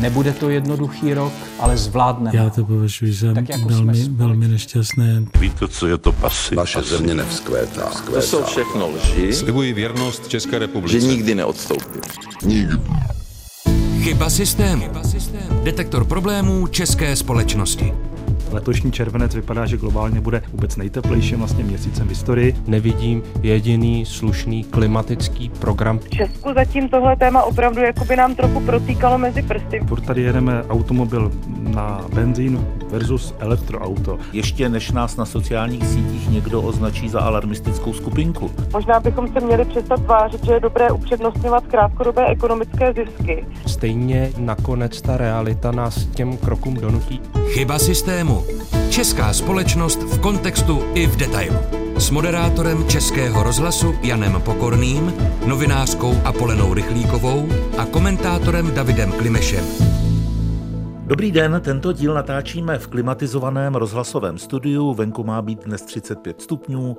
Nebude to jednoduchý rok, ale zvládneme. Já to považuji za Tak jako velmi, velmi nešťastné. Víte, co je to pasy? Naše země nevzkvétá. To jsou všechno lži, Slibuji věrnost České že republice. nikdy neodstoupím. Chyba systému. Detektor problémů české společnosti. Letošní červenec vypadá, že globálně bude vůbec nejteplejším vlastně měsícem v historii. nevidím jediný slušný klimatický program. V Česku zatím tohle téma opravdu jakoby nám trochu protýkalo mezi prsty. Furt tady jedeme automobil na benzín versus elektroauto. Ještě než nás na sociálních sítích někdo označí za alarmistickou skupinku. Možná bychom se měli přestat tvářit, že je dobré upřednostňovat krátkodobé ekonomické zisky. Stejně nakonec ta realita nás těm krokům donutí. Chyba systému. Česká společnost v kontextu i v detailu. S moderátorem Českého rozhlasu Janem Pokorným, novinářkou Apolenou Rychlíkovou a komentátorem Davidem Klimešem. Dobrý den, tento díl natáčíme v klimatizovaném rozhlasovém studiu. Venku má být dnes 35 stupňů.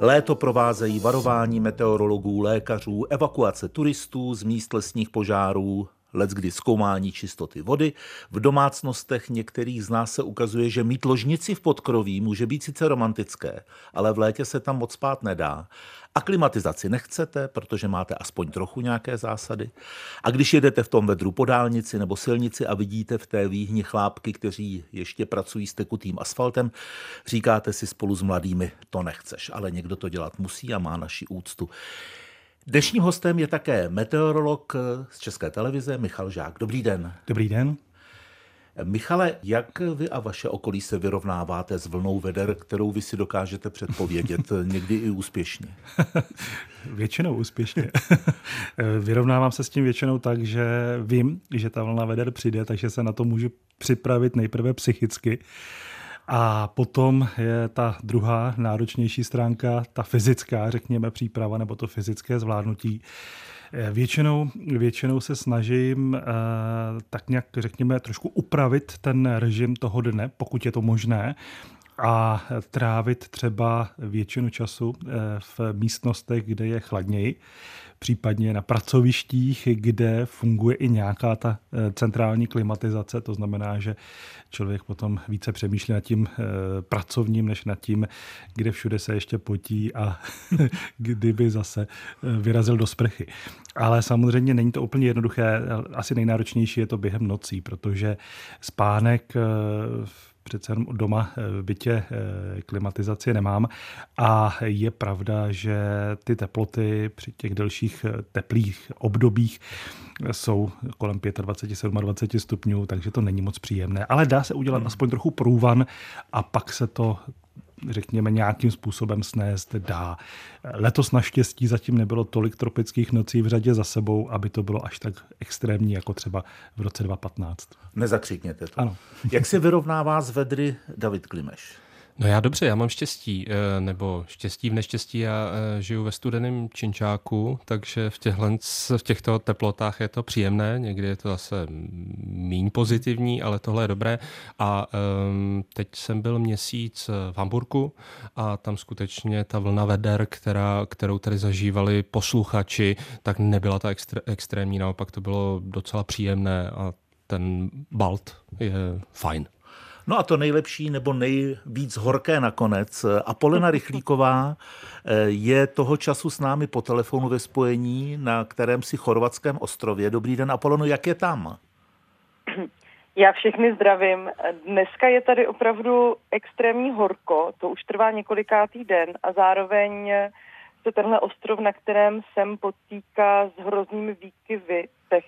Léto provázejí varování meteorologů, lékařů, evakuace turistů z míst lesních požárů, leckdy zkoumání čistoty vody. V domácnostech některých z nás se ukazuje, že mít ložnici v podkroví může být sice romantické, ale v létě se tam moc spát nedá. A klimatizaci nechcete, protože máte aspoň trochu nějaké zásady. A když jedete v tom vedru po dálnici nebo silnici a vidíte v té výhni chlápky, kteří ještě pracují s tekutým asfaltem, říkáte si spolu s mladými, to nechceš, ale někdo to dělat musí a má naši úctu. Dnešním hostem je také meteorolog z České televize Michal Žák. Dobrý den. Dobrý den. Michale, jak vy a vaše okolí se vyrovnáváte s vlnou veder, kterou vy si dokážete předpovědět, někdy i úspěšně? Většinou úspěšně. Vyrovnávám se s tím většinou tak, že vím, že ta vlna veder přijde, takže se na to můžu připravit nejprve psychicky. A potom je ta druhá náročnější stránka, ta fyzická, řekněme, příprava nebo to fyzické zvládnutí. Většinou, většinou se snažím eh, tak nějak, řekněme, trošku upravit ten režim toho dne, pokud je to možné, a trávit třeba většinu času eh, v místnostech, kde je chladněji, případně na pracovištích, kde funguje i nějaká ta eh, centrální klimatizace, to znamená, že člověk potom více přemýšlí nad tím eh, pracovním, než nad tím, kde všude se ještě potí a kdyby zase vyrazil do sprchy. Ale samozřejmě není to úplně jednoduché, asi nejnáročnější je to během nocí, protože spánek v přece jenom doma v bytě klimatizaci nemám a je pravda, že ty teploty při těch delších teplých obdobích jsou kolem 25, 27 stupňů, takže to není moc příjemné. Ale dá se udělat hmm. aspoň trochu průvan a pak se to řekněme, nějakým způsobem snést dá. Letos naštěstí zatím nebylo tolik tropických nocí v řadě za sebou, aby to bylo až tak extrémní, jako třeba v roce 2015. Nezakřikněte to. Ano. Jak se vyrovnává z vedry David Klimeš? No já dobře, já mám štěstí, nebo štěstí v neštěstí, já žiju ve studeném Činčáku, takže v, těchhle, v těchto teplotách je to příjemné, někdy je to zase míň pozitivní, ale tohle je dobré. A um, teď jsem byl měsíc v Hamburgu a tam skutečně ta vlna veder, která, kterou tady zažívali posluchači, tak nebyla ta extré, extrémní, naopak to bylo docela příjemné a ten balt je fajn. No a to nejlepší nebo nejvíc horké nakonec. Apolena Rychlíková je toho času s námi po telefonu ve spojení na kterém si chorvatském ostrově. Dobrý den, Apoleno, jak je tam? Já všechny zdravím. Dneska je tady opravdu extrémní horko, to už trvá několikátý den a zároveň se tenhle ostrov, na kterém jsem potýká s hroznými výkyvy těch,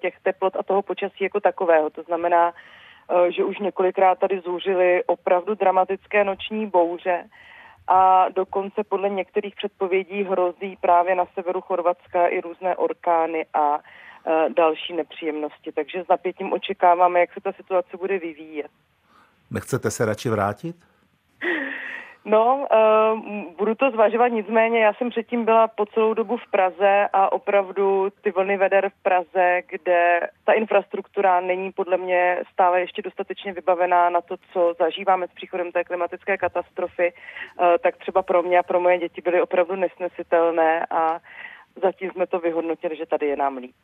těch teplot a toho počasí jako takového. To znamená, že už několikrát tady zúřily opravdu dramatické noční bouře a dokonce podle některých předpovědí hrozí právě na severu Chorvatska i různé orkány a další nepříjemnosti. Takže s napětím očekáváme, jak se ta situace bude vyvíjet. Nechcete se radši vrátit? No, uh, budu to zvažovat, nicméně já jsem předtím byla po celou dobu v Praze a opravdu ty vlny veder v Praze, kde ta infrastruktura není podle mě stále ještě dostatečně vybavená na to, co zažíváme s příchodem té klimatické katastrofy, uh, tak třeba pro mě a pro moje děti byly opravdu nesnesitelné a zatím jsme to vyhodnotili, že tady je nám líp.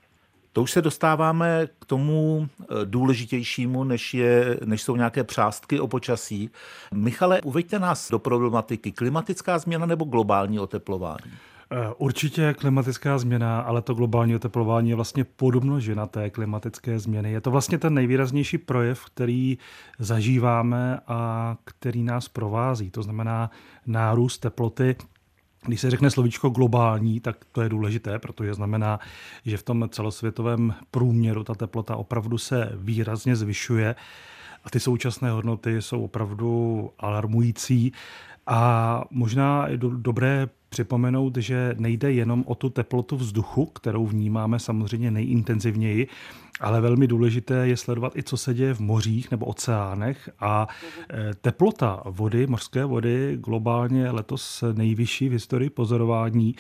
To už se dostáváme k tomu eh, důležitějšímu, než, je, než jsou nějaké přástky o počasí. Michale, uveďte nás do problematiky klimatická změna nebo globální oteplování? Eh, určitě klimatická změna, ale to globální oteplování je vlastně podmnožina té klimatické změny. Je to vlastně ten nejvýraznější projev, který zažíváme a který nás provází. To znamená nárůst teploty když se řekne slovíčko globální, tak to je důležité, protože znamená, že v tom celosvětovém průměru ta teplota opravdu se výrazně zvyšuje a ty současné hodnoty jsou opravdu alarmující. A možná je do, dobré připomenout, že nejde jenom o tu teplotu vzduchu, kterou vnímáme samozřejmě nejintenzivněji, ale velmi důležité je sledovat i, co se děje v mořích nebo oceánech a e, teplota vody, mořské vody globálně letos nejvyšší v historii pozorování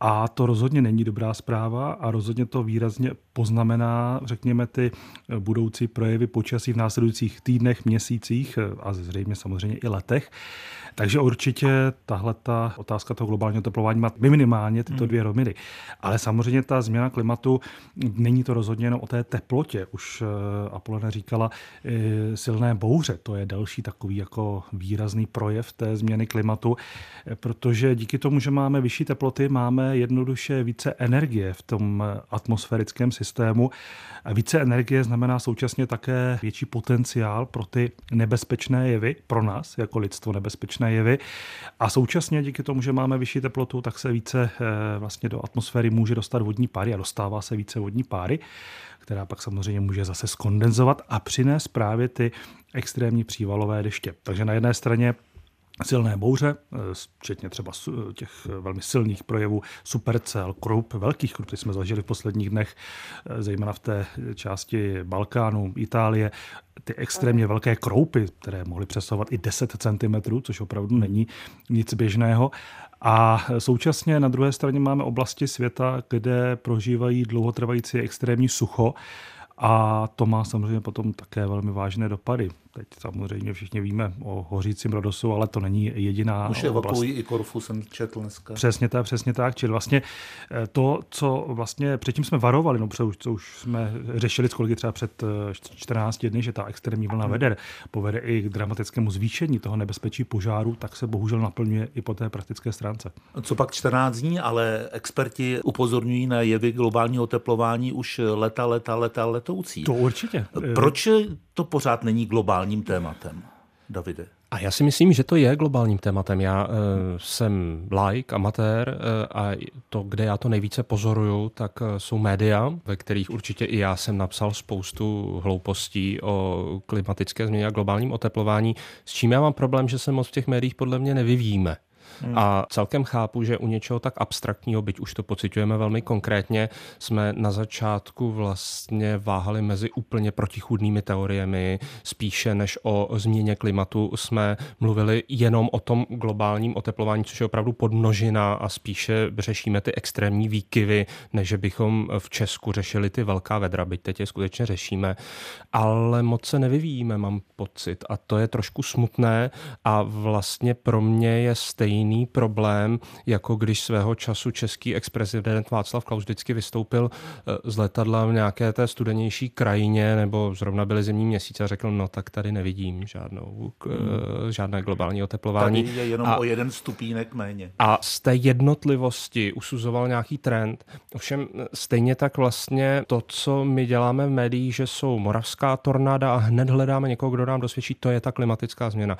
a to rozhodně není dobrá zpráva a rozhodně to výrazně poznamená, řekněme, ty budoucí projevy počasí v následujících týdnech, měsících a zřejmě samozřejmě i letech. Takže určitě tahle ta otázka toho globálního oteplování má minimálně tyto hmm. dvě roviny. Ale samozřejmě ta změna klimatu není to rozhodně jenom o té teplotě. Už eh, Apolena říkala eh, silné bouře. To je další takový jako výrazný projev té změny klimatu, eh, protože díky tomu, že máme vyšší teploty, máme jednoduše více energie v tom atmosférickém systému. A více energie znamená současně také větší potenciál pro ty nebezpečné jevy, pro nás jako lidstvo nebezpečné jevy. A současně díky tomu, že máme vyšší teplotu, tak se více vlastně do atmosféry může dostat vodní páry a dostává se více vodní páry která pak samozřejmě může zase skondenzovat a přinést právě ty extrémní přívalové deště. Takže na jedné straně silné bouře, eh, včetně třeba těch velmi silných projevů supercel, krup, velkých krup, jsme zažili v posledních dnech, eh, zejména v té části Balkánu, Itálie, ty extrémně velké kroupy, které mohly přesahovat i 10 cm, což opravdu není nic běžného. A současně na druhé straně máme oblasti světa, kde prožívají dlouhotrvající extrémní sucho a to má samozřejmě potom také velmi vážné dopady. Teď samozřejmě všichni víme o hořícím Rodosu, ale to není jediná Už evakuují i Korfu, jsem četl dneska. Přesně tak, přesně tak. Čili vlastně eh, to, co vlastně předtím jsme varovali, no už, co už jsme řešili s kolegy třeba před 14 eh, dny, že ta extrémní vlna hmm. veder povede i k dramatickému zvýšení toho nebezpečí požáru, tak se bohužel naplňuje i po té praktické stránce. Co pak 14 dní, ale experti upozorňují na jevy globálního oteplování už leta, leta, leta letoucí. To určitě. Proč to pořád není globálním tématem, Davide? A já si myslím, že to je globálním tématem. Já uh, jsem like, amatér uh, a to, kde já to nejvíce pozoruju, tak uh, jsou média, ve kterých určitě i já jsem napsal spoustu hloupostí o klimatické změně a globálním oteplování, s čím já mám problém, že se moc v těch médiích podle mě nevyvíjíme. Hmm. A celkem chápu, že u něčeho tak abstraktního, byť už to pocitujeme velmi konkrétně, jsme na začátku vlastně váhali mezi úplně protichůdnými teoriemi, spíše než o změně klimatu jsme mluvili jenom o tom globálním oteplování, což je opravdu podmnožina a spíše řešíme ty extrémní výkyvy, než bychom v Česku řešili ty velká vedra, byť teď je skutečně řešíme, ale moc se nevyvíjíme, mám pocit. A to je trošku smutné a vlastně pro mě je stejný stejný problém, jako když svého času český ex-prezident Václav Klaus vždycky vystoupil eh, z letadla v nějaké té studenější krajině, nebo zrovna byly zimní měsíce a řekl, no tak tady nevidím žádnou, hmm. žádné globální oteplování. Tady je jenom a, o jeden stupínek méně. A z té jednotlivosti usuzoval nějaký trend. Ovšem stejně tak vlastně to, co my děláme v médiích, že jsou moravská tornáda a hned hledáme někoho, kdo nám dosvědčí, to je ta klimatická změna.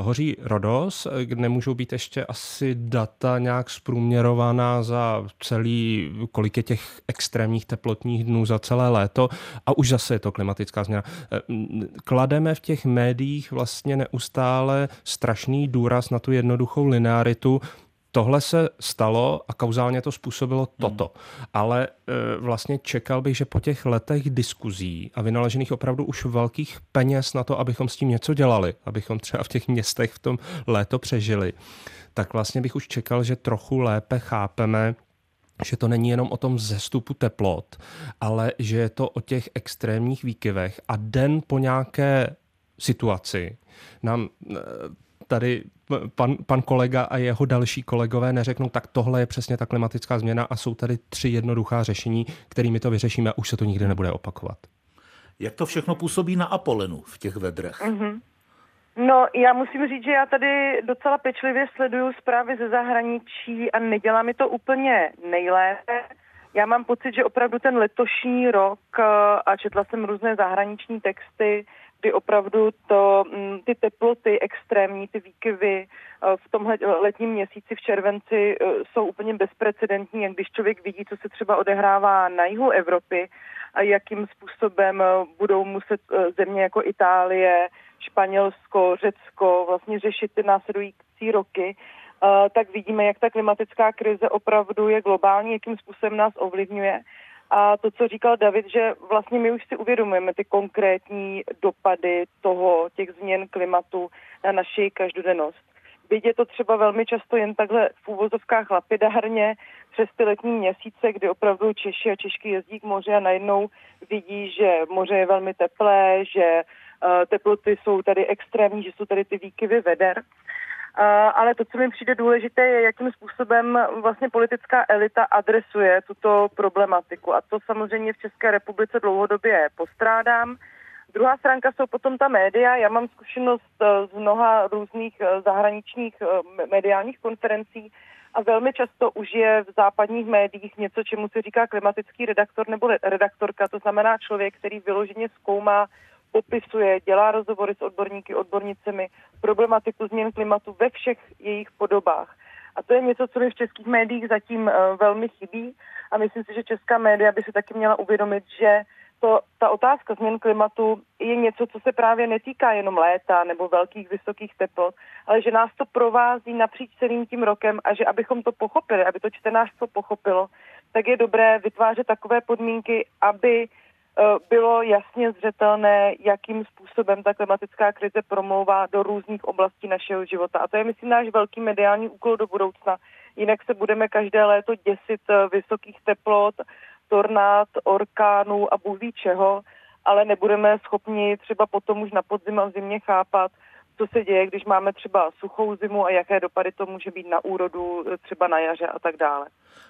Hoří Rodos, nemůžou být ještě ještě asi data nějak zprůměrovaná za celý, kolik je těch extrémních teplotních dnů za celé léto a už zase je to klimatická změna. Eh, klademe v těch médiích vlastně neustále strašný důraz na tu jednoduchou linearitu, tohle se stalo a kauzálně to způsobilo hmm. toto. Hmm. Ale e, vlastně čekal bych, že po těch letech diskuzí a vynaložených opravdu už velkých peněz na to, abychom s tím něco dělali, abychom třeba v těch městech v tom léto přežili, tak vlastně bych už čekal, že trochu lépe chápeme, že to není jenom o tom zestupu teplot, ale že je to o těch extrémních výkyvech a den po nějaké situaci nám tady pan, pan kolega a jeho další kolegové neřeknou, tak tohle je přesně ta klimatická změna a jsou tady tři jednoduchá řešení, kterými to vyřešíme a už se to nikdy nebude opakovat. Jak to všechno působí na Apolenu v těch vedrech? Mm-hmm. No, já musím říct, že já tady docela pečlivě sleduju zprávy ze zahraničí a nedělá mi to úplně nejlépe. Já mám pocit, že opravdu ten letošní rok, eh, a četla jsem různé zahraniční texty, kdy opravdu to, mm, ty teploty extrémní, ty výkyvy eh, v tomhle letním měsíci v červenci eh, jsou úplně bezprecedentní. Jak když člověk vidí, co se třeba odehrává na jihu Evropy a jakým způsobem budou muset země jako Itálie, Španělsko, Řecko vlastně řešit ty následující roky, tak vidíme, jak ta klimatická krize opravdu je globální, jakým způsobem nás ovlivňuje. A to, co říkal David, že vlastně my už si uvědomujeme ty konkrétní dopady toho, těch změn klimatu na naši každodennost. Byť je to třeba velmi často jen takhle v úvozovkách lapidárně přes ty letní měsíce, kdy opravdu Češi a Češky jezdí k moři a najednou vidí, že moře je velmi teplé, že uh, teploty jsou tady extrémní, že jsou tady ty výkyvy veder. Ale to, co mi přijde důležité, je, jakým způsobem vlastně politická elita adresuje tuto problematiku. A to samozřejmě v České republice dlouhodobě postrádám. Druhá stránka jsou potom ta média. Já mám zkušenost eh, z mnoha různých eh, zahraničních eh, mediálních konferencí a velmi často už je v západních médiích něco, čemu se říká klimatický redaktor nebo redaktorka. To znamená člověk, který vyloženě zkoumá popisuje, dělá rozhovory s odborníky, odbornicemi, problematiku změn klimatu ve všech jejich podobách. A to je něco, co mi v českých médiích zatím uh, velmi chybí a myslím si, že česká média by se taky měla uvědomit, že to, ta otázka změn klimatu je něco, co se právě netýká jenom léta nebo velkých vysokých teplot, ale že nás to provází napříč celým tím rokem a že abychom to pochopili, aby to čtenářstvo pochopilo, tak je dobré vytvářet takové podmínky, aby Eh, bylo jasně zřetelné, jakým způsobem ta klimatická krize promlouvá do různých oblastí našeho života. A to je, myslím, náš velký mediální úkol do budoucna. Jinak se budeme každé léto děsit eh, vysokých teplot, tornád, orkánů a bůh čeho, ale nebudeme schopni třeba potom už na podzim a v zimě chápat, co se děje, když máme třeba suchou zimu a jaké dopady to může být na úrodu třeba na jaře a tak dále.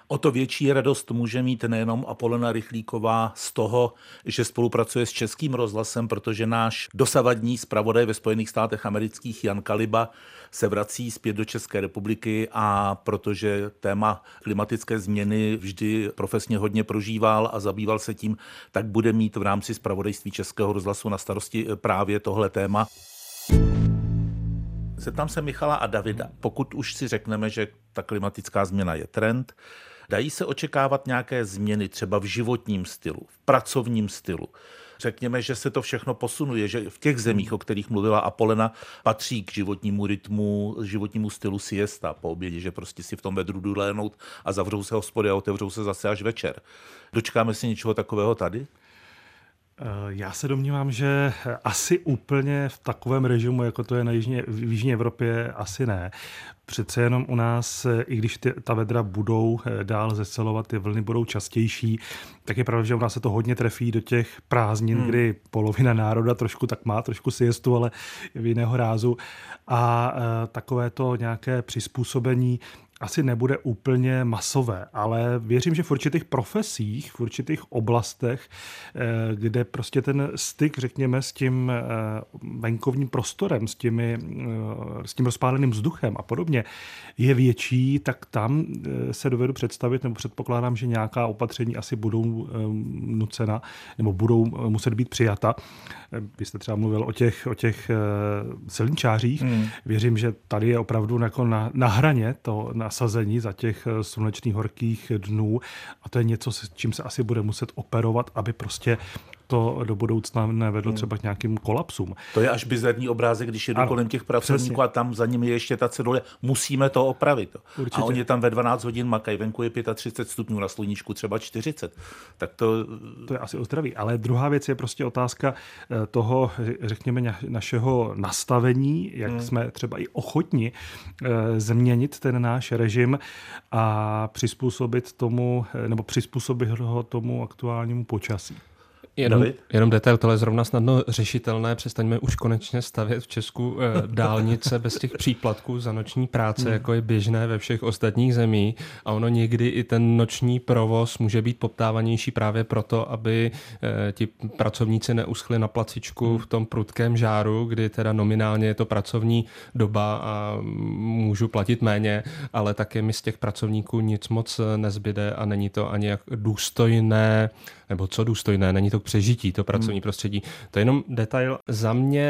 O to větší radost může mít nejenom Apolena Rychlíková z toho, že spolupracuje s Českým rozhlasem, protože náš dosavadní zpravodaj ve Spojených státech amerických Jan Kaliba se vrací zpět do České republiky a protože téma klimatické změny vždy profesně hodně prožíval a zabýval se tím, tak bude mít v rámci zpravodajství Českého rozhlasu na starosti právě tohle téma. Zeptám se Michala a Davida. Pokud už si řekneme, že ta klimatická změna je trend, dají se očekávat nějaké změny třeba v životním stylu, v pracovním stylu. Řekněme, že se to všechno posunuje, že v těch zemích, o kterých mluvila Apolena, patří k životnímu rytmu, životnímu stylu siesta po obědě, že prostě si v tom vedru jdu lénout a zavřou se hospody a otevřou se zase až večer. Dočkáme si něčeho takového tady? Eh, já se domnívám, že asi úplně v takovém režimu, jako to je na jižní, v Jižní Evropě, asi ne. Přece jenom u nás, eh, i když ty, ta vedra budou eh, dál zecelovat, ty vlny budou častější, tak je pravda, že u nás se to hodně trefí do těch prázdnin, hmm. kdy polovina národa trošku tak má, trošku siestu, ale v jiného rázu. A e, takové to nějaké přizpůsobení asi nebude úplně masové, ale věřím, že v určitých profesích, v určitých oblastech, eh, kde prostě ten styk, řekněme, s tím eh, venkovním prostorem, s, těmi, eh, s tím rozpáleným vzduchem a podobně, je větší, tak tam se dovedu představit, nebo předpokládám, že nějaká opatření asi budou nucena, nebo budou muset být přijata. Vy jste třeba mluvil o těch, o těch silničářích. Hmm. Věřím, že tady je opravdu jako na, na hraně to, na nasazení za těch eh, slunečných horkých dnů. A to je něco, s čím se asi bude muset operovat, aby prostě to do budoucna nevedlo hmm. třeba k nějakým kolapsům. To je až bizarní obrázek, když jedu kolem těch pracovníků a tam za nimi je ještě ta cedule. Musíme to opravit. Určitě. A oni tam ve 12 hodin makají, venku je 35 stupňů, na sluníčku třeba 40. Tak to... To je asi ozdravý. Ale druhá věc je prostě otázka eh, toho, řekněme, našeho nastavení, jak hmm. jsme třeba i ochotni eh, změnit ten náš režim a přizpůsobit tomu, eh, nebo přizpůsobit ho tomu aktuálnímu počasí. Jenom, David? jenom detail, tohle je zrovna snadno řešitelné. Přestaňme už konečně stavět v Česku eh, dálnice bez těch příplatků za noční práce, Hmm. jako je běžné ve všech ostatních zemí. A ono někdy i ten noční provoz může být poptávanější právě proto, aby eh, ti pracovníci neuschli na placičku v tom prudkém žáru, kdy teda nominálně je to pracovní doba a můžu platit méně, ale také mi z těch pracovníků nic moc eh, nezbyde a není to ani jak důstojné, nebo co důstojné, není to k přežití, to pracovní prostředí. To je jenom detail. Za mě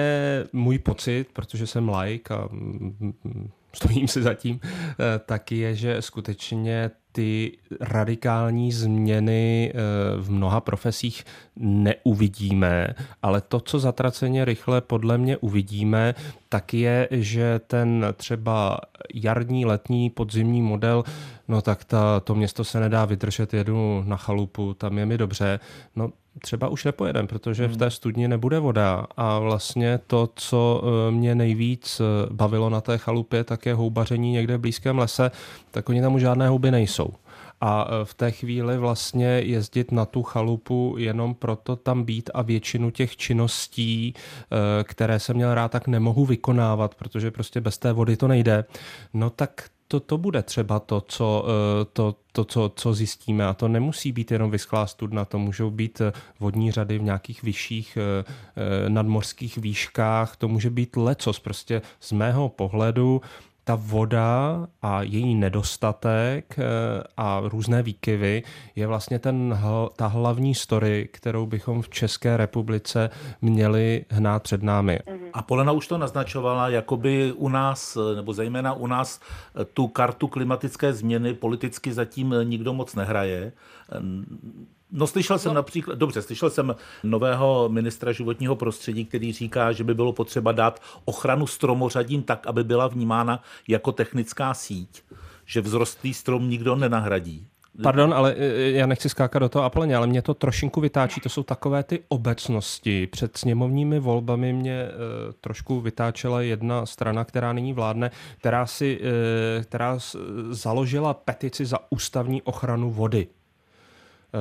můj pocit, protože jsem like a mm, mm, stojím si za tím, eh, tak je, že skutečně ty radikální změny eh, v mnoha profesích neuvidíme, ale to, co zatraceně rychle podle mě uvidíme, tak je, že ten třeba jarní, letní, podzimní model, no tak ta, to město se nedá vydržet, jedu na chalupu, tam je mi dobře, no třeba už nepojedem, protože v té studni nebude voda a vlastně to, co eh, mě nejvíc eh, bavilo na té chalupě, tak je houbaření někde v blízkém lese, tak oni tam už žádné houby nejsou. A eh, v té chvíli vlastně jezdit na tu chalupu jenom proto tam být a většinu těch činností, eh, které jsem měl rád, tak nemohu vykonávat, protože prostě bez té vody to nejde. No tak to, to bude třeba to, co, eh, to, to co, co zjistíme. A to nemusí být jenom vyschlá studna, to můžou být vodní řady v nějakých vyšších nadmořských výškách, to může být lecos. Prostě z mého pohledu ta voda a její nedostatek eh, a různé výkyvy je vlastně ten, ta hlavní story, kterou bychom v České republice měli hnát před námi. A Polena už to naznačovala, jakoby u nás, nebo zejména u nás, tu kartu klimatické změny politicky zatím nikdo moc nehraje. No slyšel jsem no. například, dobře, slyšel jsem nového ministra životního prostředí, který říká, že by bylo potřeba dát ochranu stromořadím tak, aby byla vnímána jako technická síť, že vzrostlý strom nikdo nenahradí. Pardon, ale eh, já nechci skákat do toho Apleně, ale mě to trošinku vytáčí. To jsou takové ty obecnosti. Před sněmovními volbami mě e, trošku vytáčela jedna strana, která nyní vládne, která, si, e, která založila petici za ústavní ochranu vody.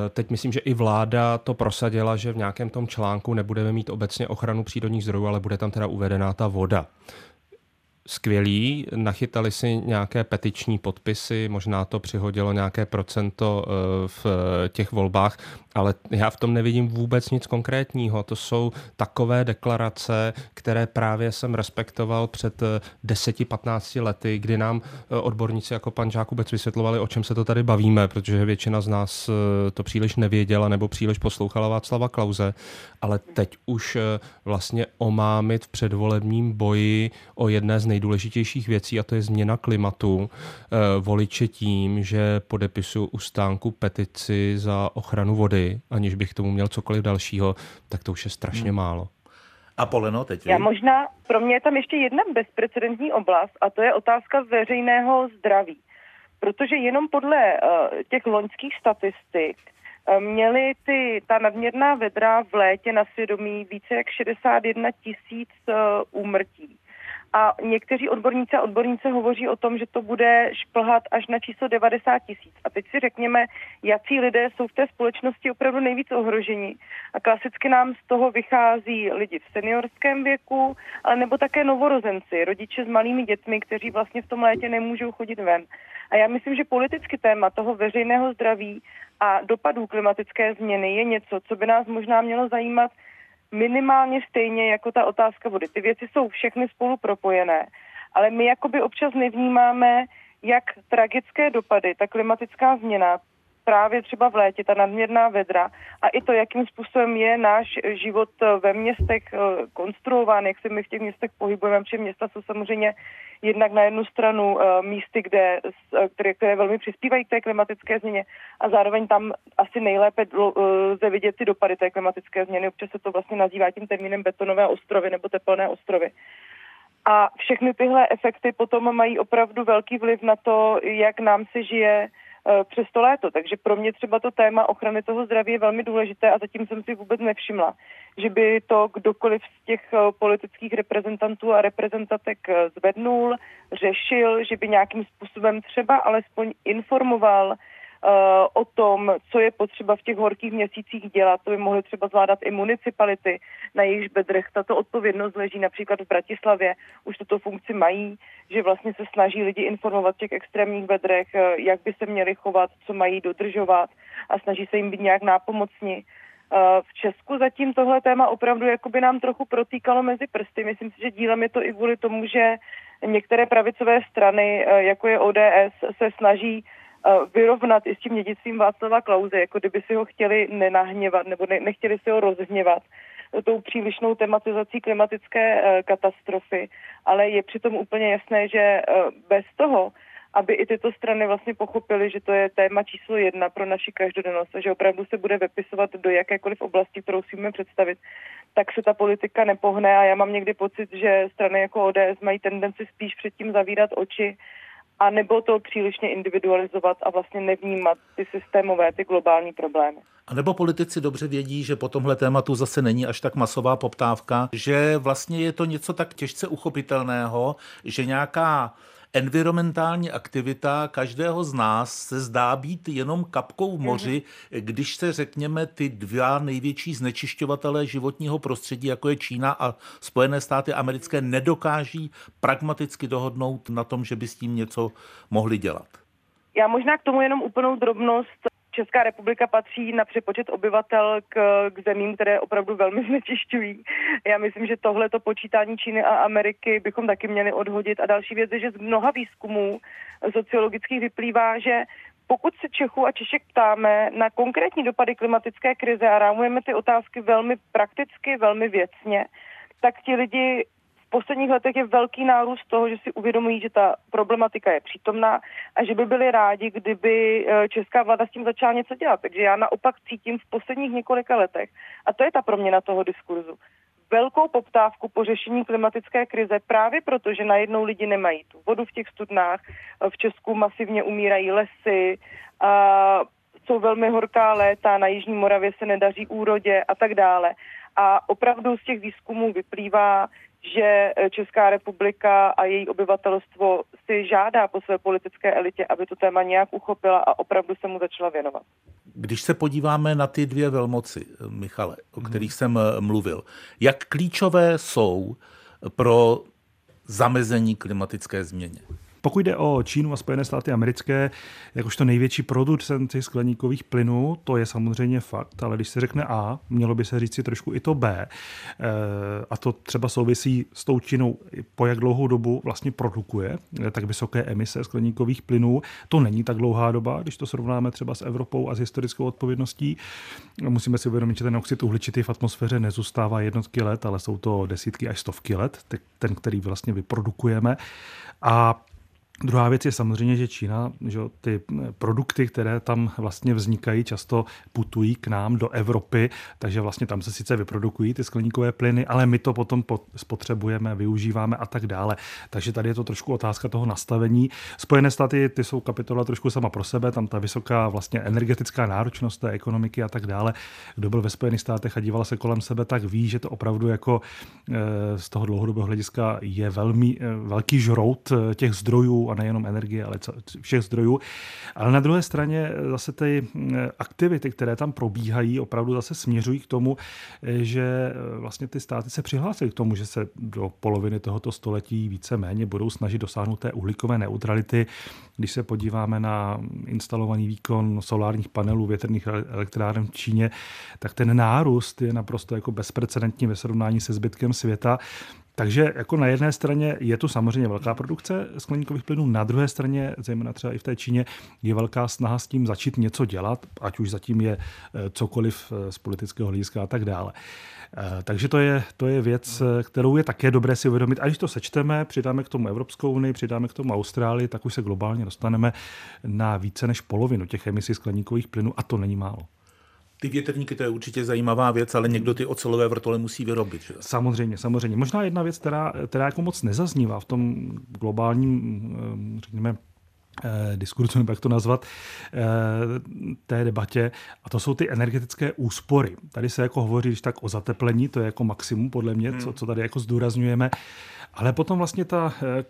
E, Teď myslím, že i vláda to prosadila, že v nějakém tom článku nebudeme mít obecně ochranu přírodních zdrojů, ale bude tam teda uvedená ta voda skvělí, nachytali si nějaké petiční podpisy, možná to přihodilo nějaké procento eh, v těch volbách, ale já v tom nevidím vůbec nic konkrétního. To jsou takové deklarace, které právě jsem respektoval před 10-15 lety, kdy nám eh, odborníci jako pan Žákubec vysvětlovali, o čem se to tady bavíme, protože většina z nás eh, to příliš nevěděla nebo příliš poslouchala Václava Klauze, ale teď už vlastně omámit v předvolebním boji o jedné z nejdůležitějších věcí, a to je změna klimatu, voliče tím, že podepisují u stánku petici za ochranu vody, aniž bych k tomu měl cokoliv dalšího, tak to už je strašně hmm. málo. A Poleno, teď Já možná, pro mě je tam ještě jedna bezprecedentní oblast a to je otázka veřejného zdraví. Protože jenom podle uh, těch loňských statistik uh, měly ty, ta nadměrná vedra v létě na svědomí více jak 61 tisíc uh, úmrtí. A někteří odborníci a odborníci hovoří o tom, že to bude šplhat až na číslo 90 tisíc. A teď si řekněme, jaký lidé jsou v té společnosti opravdu nejvíc ohroženi. A klasicky nám z toho vychází lidi v seniorském věku, ale nebo také novorozenci, rodiče s malými dětmi, kteří vlastně v tom létě nemůžou chodit ven. A já myslím, že politicky téma toho veřejného zdraví a dopadů klimatické změny je něco, co by nás možná mělo zajímat minimálně stejně jako ta otázka vody. Ty věci jsou všechny spolu propojené, ale my jakoby občas nevnímáme, jak tragické dopady ta klimatická změna právě třeba v létě, ta nadměrná vedra a i to, jakým způsobem je náš život ve městech konstruován, jak se my v těch městech pohybujeme, protože města jsou samozřejmě jednak na jednu stranu místy, kde, které, které velmi přispívají k té klimatické změně a zároveň tam asi nejlépe lze vidět ty dopady té klimatické změny. Občas se to vlastně nazývá tím termínem betonové ostrovy nebo teplné ostrovy. A všechny tyhle efekty potom mají opravdu velký vliv na to, jak nám se žije přes to léto. Takže pro mě třeba to téma ochrany toho zdraví je velmi důležité a zatím jsem si vůbec nevšimla, že by to kdokoliv z těch politických reprezentantů a reprezentatek zvednul, řešil, že by nějakým způsobem třeba alespoň informoval o tom, co je potřeba v těch horkých měsících dělat. To by mohly třeba zvládat i municipality, na jejichž bedrech tato odpovědnost leží například v Bratislavě. Už tuto funkci mají, že vlastně se snaží lidi informovat v těch extrémních bedrech, jak by se měli chovat, co mají dodržovat a snaží se jim být nějak nápomocni. V Česku zatím tohle téma opravdu jakoby nám trochu protýkalo mezi prsty. Myslím si, že dílem je to i kvůli tomu, že některé pravicové strany, eh, jako je ODS, se snaží eh, vyrovnat i s tím dědictvím Václava Klauze, jako kdyby si ho chtěli nenahněvat nebo ne, nechtěli si ho rozhněvat tou přílišnou tematizací klimatické eh, katastrofy, ale je přitom úplně jasné, že bez toho, aby i tyto strany vlastně pochopily, že to je téma číslo jedna pro naši každodennost a že opravdu se bude vypisovat do jakékoliv oblasti, kterou si můžeme představit, tak se ta politika nepohne. A já mám někdy pocit, že strany jako ODS mají tendenci spíš předtím zavírat oči a nebo to přílišně individualizovat a vlastně nevnímat ty systémové, ty globální problémy. A nebo politici dobře vědí, že po tomhle tématu zase není až tak masová poptávka, že vlastně je to něco tak těžce uchopitelného, že nějaká environmentální aktivita každého z nás se zdá být jenom kapkou v moři, když se řekněme ty dva největší znečišťovatelé životního prostředí, jako je Čína a Spojené státy americké, nedokáží pragmaticky dohodnout na tom, že by s tím něco mohli dělat. Já možná k tomu jenom úplnou drobnost. Česká republika patří na přepočet obyvatel k, k zemím, které opravdu velmi znečišťují. Já myslím, že tohleto počítání Číny a Ameriky bychom taky měli odhodit. A další věc je, že z mnoha výzkumů sociologických vyplývá, že pokud se Čechů a Češek ptáme na konkrétní dopady klimatické krize a rámujeme ty otázky velmi prakticky, velmi věcně, tak ti lidi posledních letech je velký nárůst toho, že si uvědomují, že ta problematika je přítomná a že by byli rádi, kdyby eh, česká vláda s tím začala něco dělat. Takže já naopak cítím v posledních několika letech, a to je ta proměna toho diskurzu, velkou poptávku po řešení klimatické krize právě proto, že najednou lidi nemají tu vodu v těch studnách, v Česku masivně umírají lesy, a jsou velmi horká léta, na Jižní Moravě se nedaří úrodě a tak dále. A opravdu z těch výzkumů vyplývá, že eh, Česká republika a její obyvatelstvo si žádá po své politické elitě, aby to téma nějak uchopila a opravdu se mu začala věnovat. Když se podíváme na ty dvě velmoci, eh, Michale, o kterých jsem eh, mluvil, jak klíčové jsou pro zamezení klimatické změně? Pokud jde o Čínu a Spojené státy americké, jakožto největší producenty skleníkových plynů, to je samozřejmě fakt, ale když se řekne A, mělo by se říct si trošku i to B. Eh, a to třeba souvisí s tou Čínou, po jak dlouhou dobu vlastně produkuje eh, tak vysoké emise skleníkových plynů. To není tak dlouhá doba, když to srovnáme třeba s Evropou a s historickou odpovědností. Musíme si uvědomit, že ten oxid uhličitý v atmosféře nezůstává jednotky let, ale jsou to desítky až stovky let, ten, který vlastně vyprodukujeme. A Druhá věc je samozřejmě, že Čína, že ty produkty, které tam vlastně vznikají, často putují k nám do Evropy, takže vlastně tam se sice vyprodukují ty skleníkové plyny, ale my to potom spotřebujeme, využíváme a tak dále. Takže tady je to trošku otázka toho nastavení. Spojené státy, ty jsou kapitola trošku sama pro sebe, tam ta vysoká vlastně energetická náročnost té ekonomiky a tak dále. Kdo byl ve Spojených státech a díval se kolem sebe, tak ví, že to opravdu jako eh, z toho dlouhodobého hlediska je velmi eh, velký žrout eh, těch zdrojů a nejenom energie, ale všech zdrojů. Ale na druhé straně zase ty eh, aktivity, které tam probíhají, opravdu zase směřují k tomu, eh, že eh, vlastně ty státy se přihlásily k tomu, že se do poloviny tohoto století více méně budou snažit dosáhnout té uhlíkové neutrality. Když se podíváme na instalovaný výkon solárních panelů, větrných elektráren v Číně, tak ten nárůst je naprosto jako bezprecedentní ve srovnání se zbytkem světa. Takže jako na jedné straně je tu samozřejmě velká produkce skleníkových plynů, na druhé straně, zejména třeba i v té Číně, je velká snaha s tím začít něco dělat, ať už zatím je eh, cokoliv eh, z politického hlediska a tak dále. Eh, takže to je, to je věc, kterou je také dobré si uvědomit. A když to sečteme, přidáme k tomu Evropskou unii, přidáme k tomu Austrálii, tak už se globálně dostaneme na více než polovinu těch emisí skleníkových plynů a to není málo. Ty větrníky, to je určitě zajímavá věc, ale někdo ty ocelové vrtole musí vyrobit. Že? Samozřejmě, samozřejmě. Možná jedna věc, která, která jako moc nezaznívá v tom globálním, řekněme, eh, diskurzu, nebo jak to nazvat, eh, té debatě, a to jsou ty energetické úspory. Tady se jako hovoří, když tak o zateplení, to je jako maximum podle mě, co, co tady jako zdůrazňujeme. Ale potom vlastně ta eh,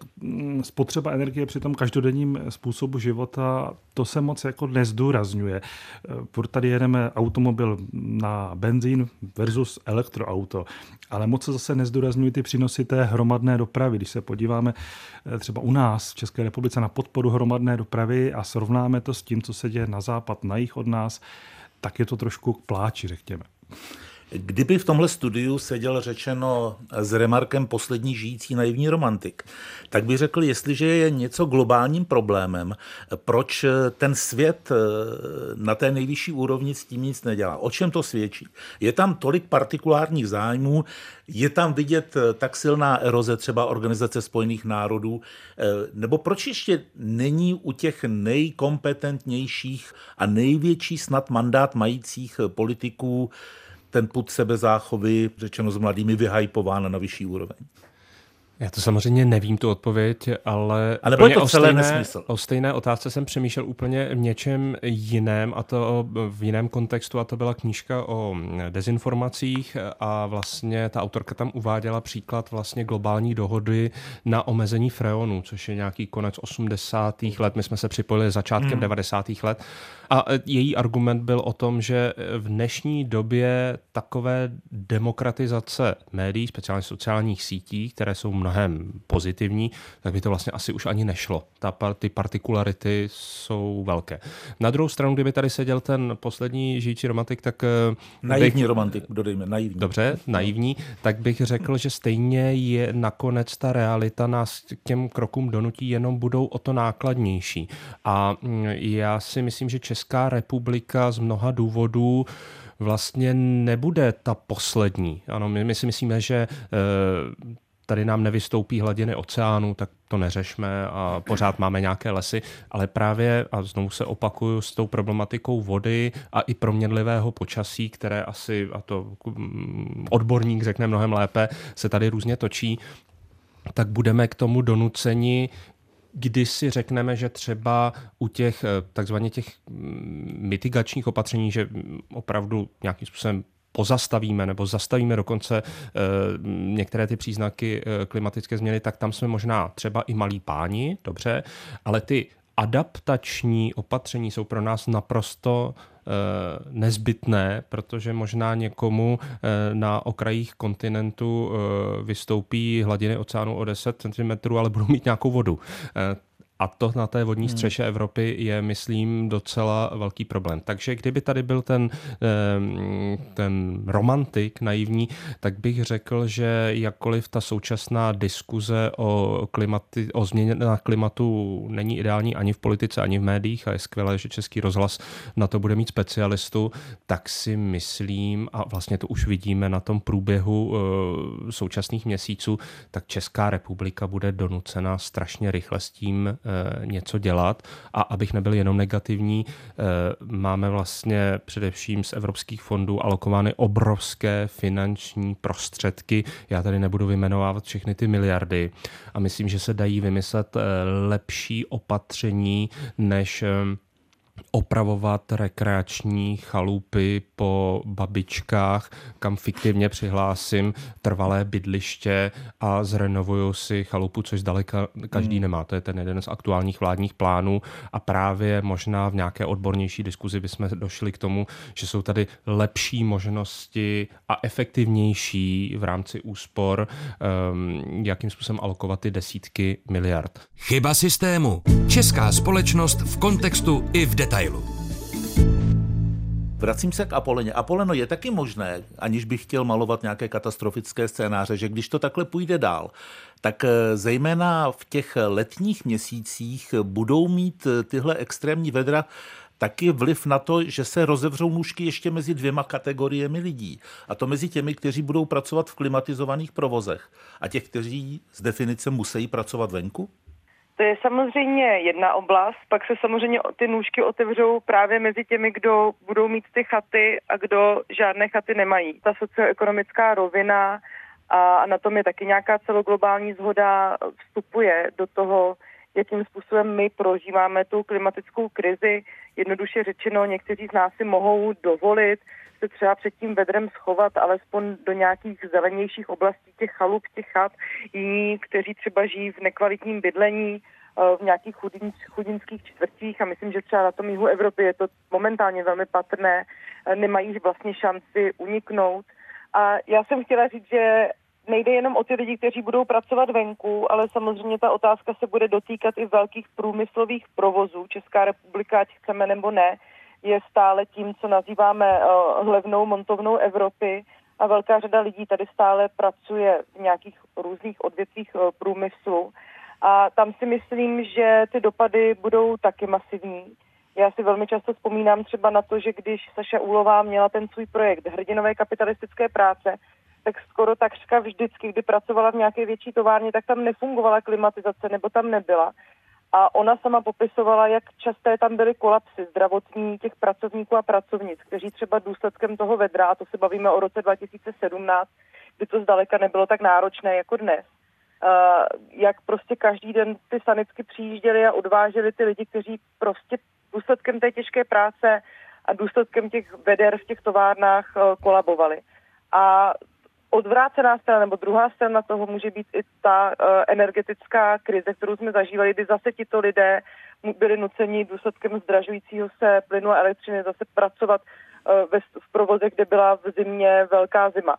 spotřeba energie při tom každodenním způsobu života, to se moc jako nezdůrazňuje. Protože tady jedeme automobil na benzín versus elektroauto, ale moc se zase nezdůrazňují ty přínosy té hromadné dopravy. Když se podíváme eh, třeba u nás v České republice na podporu hromadné dopravy a srovnáme to s tím, co se děje na západ, na jich od nás, tak je to trošku k pláči, řekněme. Kdyby v tomhle studiu seděl řečeno s remarkem poslední žijící naivní romantik, tak by řekl, jestliže je něco globálním problémem, proč ten svět eh, na té nejvyšší úrovni s tím nic nedělá. O čem to svědčí? Je tam tolik partikulárních zájmů, je tam vidět eh, tak silná eroze třeba Organizace spojených národů, eh, nebo proč ještě není u těch nejkompetentnějších a největší snad mandát majících politiků ten put sebezáchovy, řečeno s mladými, vyhypován na vyšší úroveň? Já to samozřejmě nevím, tu odpověď, ale... A nebo je to celé o stejné, nesmysl? O stejné otázce jsem přemýšlel úplně v něčem jiném, a to v jiném kontextu, a to byla knížka o dezinformacích a vlastně ta autorka tam uváděla příklad vlastně globální dohody na omezení freonu, což je nějaký konec 80. let. My jsme se připojili začátkem hmm. 90. let a její argument byl o tom, že v dnešní době takové demokratizace médií, speciálně sociálních sítí, které jsou mnohem pozitivní, tak by to vlastně asi už ani nešlo. Ta, ty partikularity jsou velké. Na druhou stranu, kdyby tady seděl ten poslední žijící romantik, tak... E, naivní bych, romantik, dodejme, naivní. Dobře, naivní, tak bych řekl, že stejně je nakonec ta realita nás k těm krokům donutí, jenom budou o to nákladnější. A mm, já si myslím, že Česká republika z mnoha důvodů vlastně nebude ta poslední. Ano, my, my si myslíme, že e, tady nám nevystoupí hladiny oceánu, tak to neřešme a pořád máme nějaké lesy, ale právě, a znovu se opakuju, s tou problematikou vody a i proměnlivého počasí, které asi, a to mm, odborník řekne mnohem lépe, se tady různě točí, tak budeme k tomu donuceni kdy si řekneme, že třeba u těch eh, takzvaně těch mm, mitigačních opatření, že opravdu nějakým způsobem pozastavíme nebo zastavíme dokonce eh, některé ty příznaky eh, klimatické změny, tak tam jsme možná třeba i malí páni, dobře, ale ty adaptační opatření jsou pro nás naprosto nezbytné, protože možná někomu na okrajích kontinentu vystoupí hladiny oceánu o 10 cm, ale budou mít nějakou vodu. A to na té vodní hmm. střeše. Evropy je, myslím, docela velký problém. Takže kdyby tady byl ten, ten romantik naivní, tak bych řekl, že jakkoliv ta současná diskuze o, klimati, o změně na klimatu není ideální ani v politice, ani v médiích a je skvělé, že Český rozhlas na to bude mít specialistu, tak si myslím, a vlastně to už vidíme na tom průběhu uh, současných měsíců, tak Česká republika bude donucena strašně rychle s tím Eh, něco dělat. A abych nebyl jenom negativní, eh, máme vlastně především z evropských fondů alokovány obrovské finanční prostředky. Já tady nebudu vymenovávat všechny ty miliardy. A myslím, že se dají vymyslet eh, lepší opatření, než opravovat rekreační chalupy po babičkách, kam fiktivně přihlásím trvalé bydliště a zrenovuju si chalupu, což zdaleka každý hmm. nemá. To je ten jeden z aktuálních vládních plánů a právě možná v nějaké odbornější diskuzi bychom došli k tomu, že jsou tady lepší možnosti a efektivnější v rámci úspor, um, jakým způsobem alokovat ty desítky miliard. Chyba systému. Česká společnost v kontextu i v detailu. Vracím se k Apoleně. Apoleno je taky možné, aniž bych chtěl malovat nějaké katastrofické scénáře, že když to takhle půjde dál, tak eh, zejména v těch letních měsících budou mít eh, tyhle extrémní vedra taky vliv na to, že se rozevřou nůžky ještě mezi dvěma kategoriemi lidí. A to mezi těmi, kteří budou pracovat v klimatizovaných provozech a těch, kteří z definice musí pracovat venku? To je samozřejmě jedna oblast, pak se samozřejmě ty nůžky otevřou právě mezi těmi, kdo budou mít ty chaty a kdo žádné chaty nemají. Ta socioekonomická rovina a na tom je taky nějaká celoglobální zhoda vstupuje do toho, jakým způsobem my prožíváme tu klimatickou krizi. Jednoduše řečeno, někteří z nás si mohou dovolit se třeba před tím vedrem schovat alespoň do nějakých zelenějších oblastí těch chalup, těch chat. Jiní, kteří třeba žijí v nekvalitním bydlení, eh, v nějakých chudin, chudinských čtvrtích a myslím, že třeba na tom jihu Evropy je to momentálně velmi patrné, eh, nemají vlastně šanci uniknout. A já jsem chtěla říct, že nejde jenom o ty lidi, kteří budou pracovat venku, ale samozřejmě ta otázka se bude dotýkat i velkých průmyslových provozů. Česká republika, ať chceme nebo ne, je stále tím, co nazýváme uh, hlavnou montovnou Evropy a velká řada lidí tady stále pracuje v nějakých různých odvětvích uh, průmyslu a tam si myslím, že ty dopady budou taky masivní. Já si velmi často vzpomínám třeba na to, že když Saša Úlová měla ten svůj projekt Hrdinové kapitalistické práce, tak skoro takřka vždycky, kdy pracovala v nějaké větší továrně, tak tam nefungovala klimatizace nebo tam nebyla. A ona sama popisovala, jak časté tam byly kolapsy zdravotní těch pracovníků a pracovnic, kteří třeba důsledkem toho vedra, a to se bavíme o roce 2017, kdy to zdaleka nebylo tak náročné jako dnes, Uh, jak prostě každý den ty sanitky přijížděli a odváželi ty lidi, kteří prostě důsledkem té těžké práce a důsledkem těch veder v těch továrnách uh, kolabovali. A odvrácená strana nebo druhá strana toho může být i ta uh, energetická krize, kterou jsme zažívali, kdy zase tito lidé byli nuceni důsledkem zdražujícího se plynu a elektřiny zase pracovat uh, ve, v provozech, kde byla v zimě velká zima.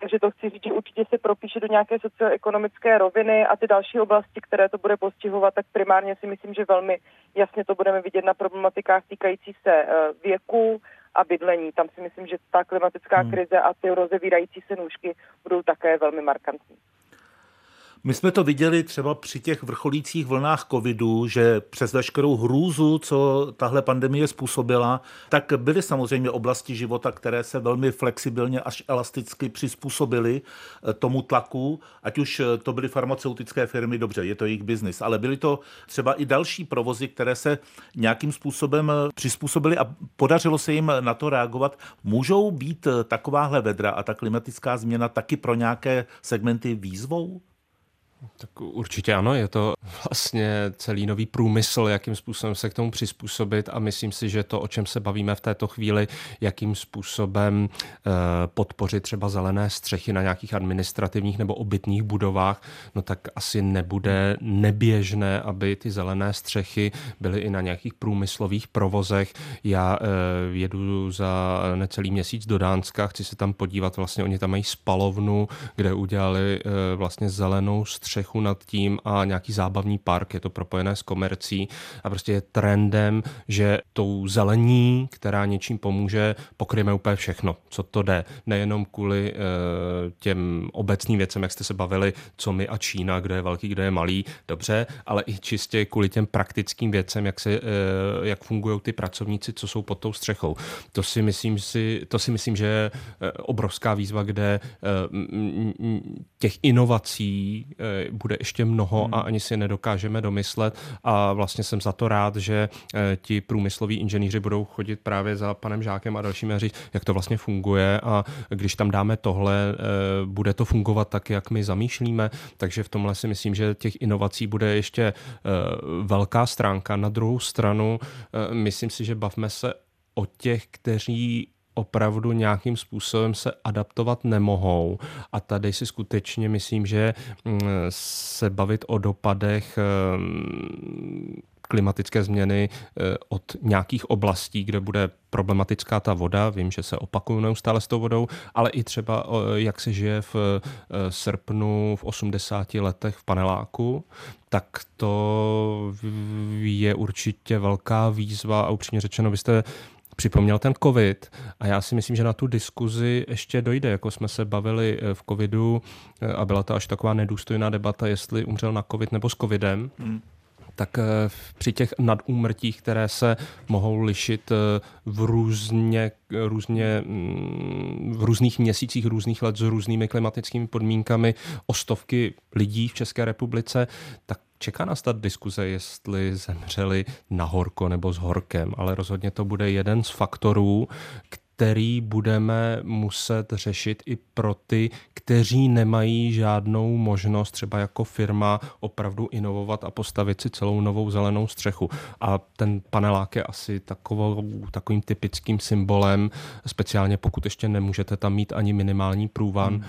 Takže to chci říct, že určitě se propíše do nějaké socioekonomické roviny a ty další oblasti, které to bude postihovat, tak primárně si myslím, že velmi jasně to budeme vidět na problematikách týkající se uh, věku, a bydlení. Tam si myslím, že ta klimatická hmm. krize a ty rozevírající se nůžky budou také velmi markantní. My jsme to viděli třeba při těch vrcholících vlnách covidu, že přes veškerou hrůzu, co tahle pandemie způsobila, tak byly samozřejmě oblasti života, které se velmi flexibilně až elasticky přizpůsobily eh, tomu tlaku, ať už eh, to byly farmaceutické firmy, dobře, je to jejich biznis, ale byly to třeba i další provozy, které se nějakým způsobem eh, přizpůsobily a podařilo se jim na to reagovat. Můžou být takováhle vedra a ta klimatická změna taky pro nějaké segmenty výzvou? Tak určitě ano, je to vlastně celý nový průmysl, jakým způsobem se k tomu přizpůsobit a myslím si, že to, o čem se bavíme v této chvíli, jakým způsobem eh, podpořit třeba zelené střechy na nějakých administrativních nebo obytných budovách, no tak asi nebude neběžné, aby ty zelené střechy byly i na nějakých průmyslových provozech. Já eh, jedu za necelý měsíc do Dánska, chci se tam podívat, vlastně oni tam mají spalovnu, kde udělali eh, vlastně zelenou střechu střechu nad tím a nějaký zábavní park, je to propojené s komercí a prostě je trendem, že tou zelení, která něčím pomůže, pokryjeme úplně všechno, co to jde. Nejenom kvůli e, těm obecným věcem, jak jste se bavili, co my a Čína, kdo je velký, kdo je malý, dobře, ale i čistě kvůli těm praktickým věcem, jak, se, e, jak fungují ty pracovníci, co jsou pod tou střechou. To si myslím, si, to si myslím že je eh, obrovská výzva, kde těch inovací bude ještě mnoho hmm. a ani si nedokážeme domyslet a vlastně jsem za to rád, že eh, ti průmysloví inženýři budou chodit právě za panem Žákem a dalšími a říct, jak to vlastně funguje a když tam dáme tohle, eh, bude to fungovat tak, jak my zamýšlíme, takže v tomhle si myslím, že těch inovací bude ještě eh, velká stránka. Na druhou stranu myslím si, že bavme se o těch, kteří opravdu nějakým způsobem se adaptovat nemohou. A tady si skutečně myslím, že mm, se bavit o dopadech mm, klimatické změny eh, od nějakých oblastí, kde bude problematická ta voda. Vím, že se opakují neustále s tou vodou, ale i třeba, jak se žije v eh, srpnu v 80 letech v paneláku, tak to je určitě velká výzva a upřímně řečeno, vy jste připomněl ten covid a já si myslím, že na tu diskuzi ještě dojde, jako jsme se bavili eh, v covidu eh, a byla to až taková nedůstojná debata, jestli umřel na covid nebo s covidem. Hmm tak eh, při těch nadúmrtích, které se mohou lišit v různě, různě mm, v různých měsících různých let s různými klimatickými podmínkami o stovky lidí v České republice, tak Čeká nás ta diskuze, jestli zemřeli na horko nebo s horkem, ale rozhodně to bude jeden z faktorů, který budeme muset řešit i pro ty, kteří nemají žádnou možnost třeba jako firma opravdu inovovat a postavit si celou novou zelenou střechu. A ten panelák je asi takovou, takovým typickým symbolem, speciálně pokud ještě nemůžete tam mít ani minimální průvan, hmm.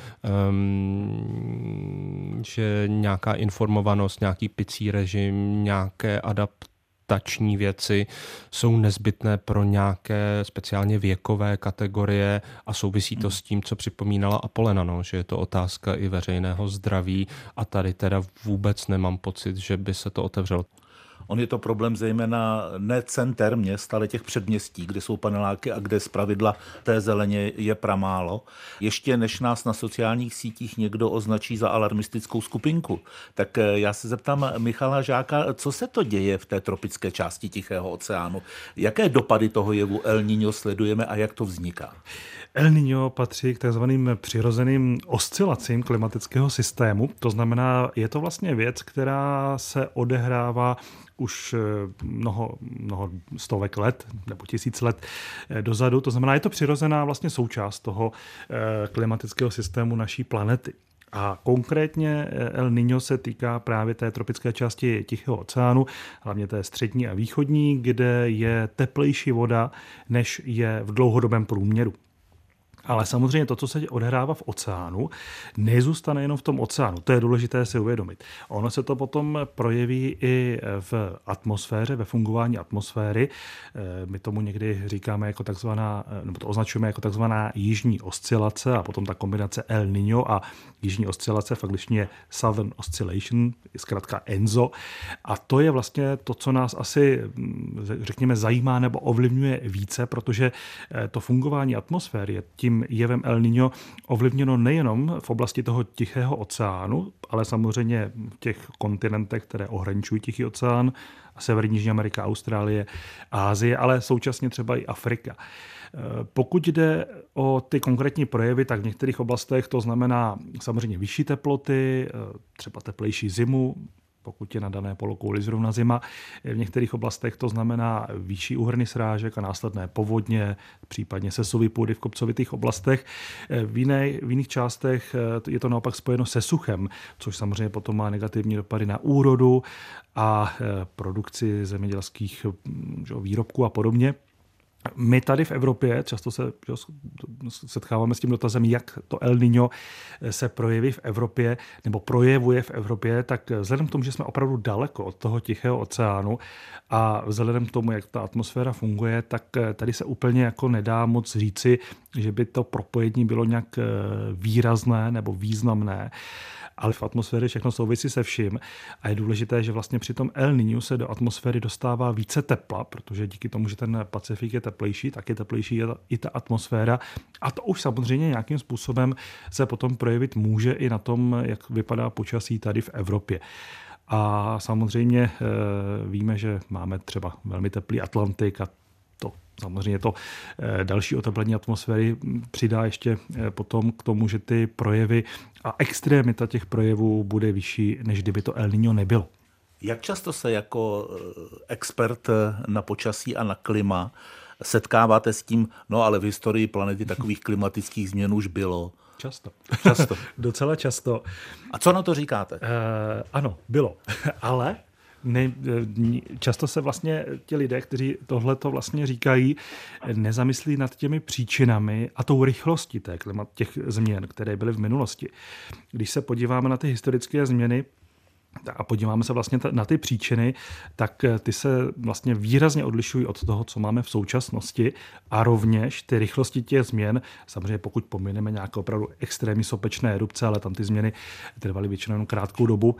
um, že nějaká informovanost, nějaký picí režim, nějaké adapt adaptační věci jsou nezbytné pro nějaké speciálně věkové kategorie a souvisí to s tím, co připomínala Apolena, no, že je to otázka i veřejného zdraví a tady teda vůbec nemám pocit, že by se to otevřelo. On je to problém zejména ne center měst, ale těch předměstí, kde jsou paneláky a kde pravidla té zeleně je pramálo. Ještě než nás na sociálních sítích někdo označí za alarmistickou skupinku, tak eh, já se zeptám Michala Žáka, co se to děje v té tropické části Tichého oceánu? Jaké dopady toho jevu El Niño sledujeme a jak to vzniká? El Niño patří k takzvaným přirozeným oscilacím klimatického systému. To znamená, je to vlastně věc, která se odehrává už eh, mnoho, mnoho stovek let nebo tisíc let eh, dozadu. To znamená, je to přirozená vlastně součást toho eh, klimatického systému naší planety. A konkrétně El Niño se týká právě té tropické části Tichého oceánu, hlavně té střední a východní, kde je teplejší voda, než je v dlouhodobém průměru. Ale samozřejmě to, co se odehrává v oceánu, nezůstane jenom v tom oceánu. To je důležité si uvědomit. Ono se to potom projeví i v atmosféře, ve fungování atmosféry. Eh, my tomu někdy říkáme jako takzvaná, eh, nebo to označujeme jako takzvaná jižní oscilace a potom ta kombinace El Niño a jižní oscilace, v je Southern Oscillation, zkrátka ENZO. A to je vlastně to, co nás asi, hm, řekněme, zajímá nebo ovlivňuje více, protože eh, to fungování atmosféry je tím tím jevem El Niño ovlivněno nejenom v oblasti toho Tichého oceánu, ale samozřejmě v těch kontinentech, které ohraničují Tichý oceán, Severní Jižní Amerika, Austrálie, Ázie, ale současně třeba i Afrika. Pokud jde o ty konkrétní projevy, tak v některých oblastech to znamená samozřejmě vyšší teploty, třeba teplejší zimu, pokud je na dané polokouli zrovna zima. V některých oblastech to znamená vyšší úhrny srážek a následné povodně, případně sesový půdy v kopcovitých oblastech. V, jiné, v jiných částech eh, je to naopak spojeno se suchem, což samozřejmě potom má negativní dopady na úrodu a eh, produkci zemědělských hm, výrobků a podobně. My tady v Evropě často se setkáváme s tím dotazem, jak to El Niño se projeví v Evropě nebo projevuje v Evropě, tak vzhledem k tomu, že jsme opravdu daleko od toho Tichého oceánu a vzhledem k tomu, jak ta atmosféra funguje, tak tady se úplně jako nedá moc říci, že by to propojení bylo nějak výrazné nebo významné ale v atmosféře všechno souvisí se vším a je důležité, že vlastně při tom El Niño se do atmosféry dostává více tepla, protože díky tomu, že ten Pacifik je teplejší, tak je teplejší i ta atmosféra a to už samozřejmě nějakým způsobem se potom projevit může i na tom, jak vypadá počasí tady v Evropě. A samozřejmě eh, víme, že máme třeba velmi teplý Atlantik a Samozřejmě to eh, další oteplení atmosféry přidá ještě eh, potom k tomu, že ty projevy a extrémita těch projevů bude vyšší, než kdyby to El Niño nebylo. Jak často se jako eh, expert na počasí a na klima setkáváte s tím, no ale v historii planety takových klimatických změn už bylo? Často. Často. Docela často. A co na to říkáte? Uh, ano, bylo. ale ne, často se vlastně ti lidé, kteří tohle to vlastně říkají, nezamyslí nad těmi příčinami a tou rychlostí té klimat, těch změn, které byly v minulosti. Když se podíváme na ty historické změny, a podíváme se vlastně na ty příčiny, tak eh, ty se vlastně výrazně odlišují od toho, co máme v současnosti a rovněž ty rychlosti těch změn, samozřejmě pokud pomineme nějaké opravdu extrémní sopečné erupce, ale tam ty změny trvaly většinou jenom krátkou dobu,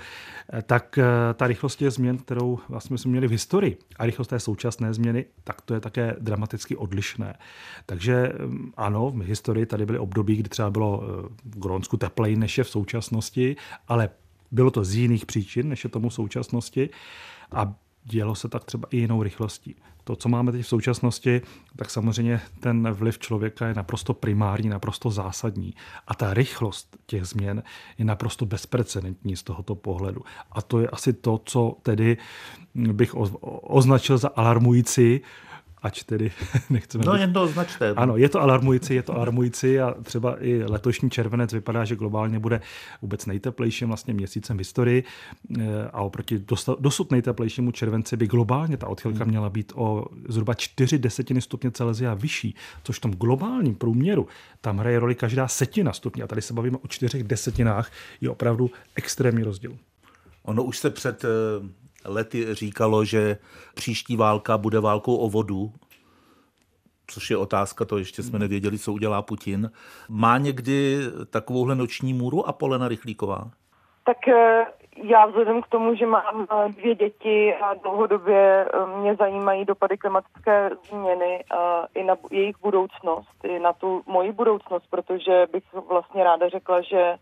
eh, tak eh, ta rychlost těch změn, kterou vlastně jsme měli v historii a rychlost té současné změny, tak to je také dramaticky odlišné. Takže mm, ano, v historii tady byly období, kdy třeba bylo v Grónsku teplej, než je v současnosti, ale bylo to z jiných příčin, než je tomu v současnosti a dělo se tak třeba i jinou rychlostí. To, co máme teď v současnosti, tak samozřejmě ten vliv člověka je naprosto primární, naprosto zásadní. A ta rychlost těch změn je naprosto bezprecedentní z tohoto pohledu. A to je asi to, co tedy bych označil za alarmující, ač tedy nechceme... No být... jen to označte. Ano, je to alarmující, je to alarmující a třeba i letošní červenec vypadá, že globálně bude vůbec nejteplejším vlastně měsícem v historii eh, a oproti dosud nejteplejšímu červenci by globálně ta odchylka hmm. měla být o zhruba 4 desetiny stupně Celsia vyšší, což v tom globálním průměru tam hraje roli každá setina stupně a tady se bavíme o čtyřech desetinách, je opravdu extrémní rozdíl. Ono už se před eh, lety říkalo, že příští válka bude válkou o vodu, což je otázka, to ještě jsme nevěděli, co udělá Putin. Má někdy takovouhle noční můru Apolena Rychlíková? Tak eh, já vzhledem k tomu, že mám eh, dvě děti a dlouhodobě mě zajímají dopady klimatické změny i na jejich budoucnost, i na tu moji budoucnost, protože bych vlastně ráda řekla, že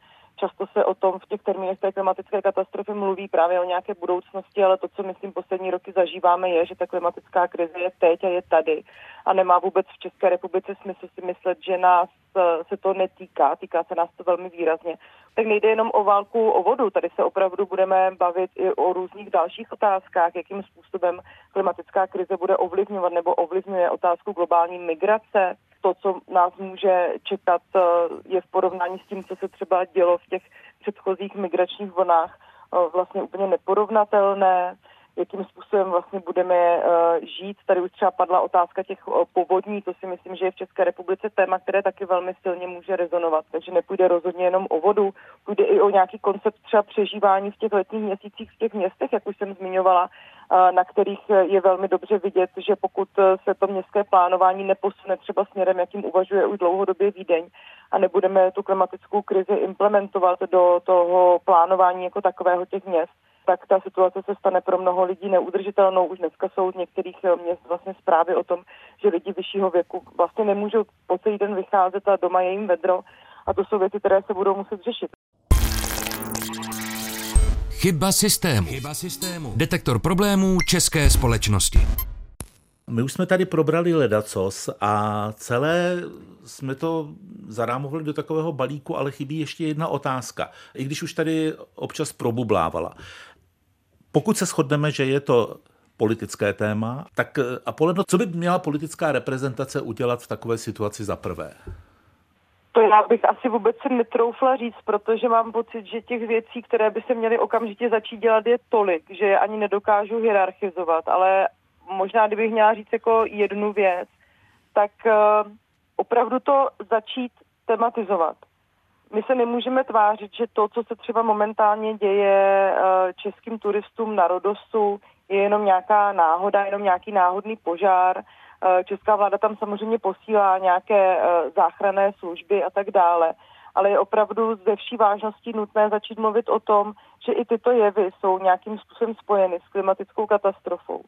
Často se o tom v těch termínech té klimatické katastrofy mluví právě o nějaké budoucnosti, ale to, co myslím poslední roky zažíváme, je, že ta klimatická krize je teď a je tady. A nemá vůbec v České republice smysl si myslet, že nás eh, se to netýká, týká se nás to velmi výrazně. Tak nejde jenom o válku o vodu, tady se opravdu budeme bavit i o různých dalších otázkách, jakým způsobem klimatická krize bude ovlivňovat nebo ovlivňuje otázku globální migrace, to, co nás může čekat, eh, je v porovnání s tím, co se třeba dělo v těch předchozích migračních vlnách, eh, vlastně úplně neporovnatelné jakým způsobem vlastně budeme uh, žít. Tady už třeba padla otázka těch povodní, to si myslím, že je v České republice téma, které taky velmi silně může rezonovat. Takže nepůjde rozhodně jenom o vodu, půjde i o nějaký koncept třeba přežívání v těch letních měsících v těch městech, jak už jsem zmiňovala, na kterých je velmi dobře vidět, že pokud se to městské plánování neposune třeba směrem, jakým uvažuje už dlouhodobě Vídeň, a nebudeme tu klimatickou krizi implementovat do toho plánování jako takového těch měst, tak ta situace se stane pro mnoho lidí neudržitelnou. Už dneska jsou z některých eh, měst vlastně zprávy o tom, že lidi vyššího věku vlastně nemůžou po celý den vycházet a doma je jim vedro. A to jsou věci, které se budou muset řešit. Chyba systému. Chyba systému. Detektor problémů české společnosti. My už jsme tady probrali ledacos a celé jsme to zarámovali do takového balíku, ale chybí ještě jedna otázka. I když už tady občas probublávala. Pokud se shodneme, že je to politické téma, tak eh, Apoleno, co by měla politická reprezentace udělat v takové situaci za prvé? To já bych asi vůbec si netroufla říct, protože mám pocit, že těch věcí, které by se měly okamžitě začít dělat, je tolik, že je ani nedokážu hierarchizovat, ale možná kdybych měla říct jako jednu věc, tak uh, opravdu to začít tematizovat my se nemůžeme tvářit, že to, co se třeba momentálně děje eh, českým turistům na Rodosu, je jenom nějaká náhoda, jenom nějaký náhodný požár. Eh, česká vláda tam samozřejmě posílá nějaké eh, záchranné služby a tak dále. Ale je opravdu ze vší vážností nutné začít mluvit o tom, že i tyto jevy jsou nějakým způsobem spojeny s klimatickou katastrofou.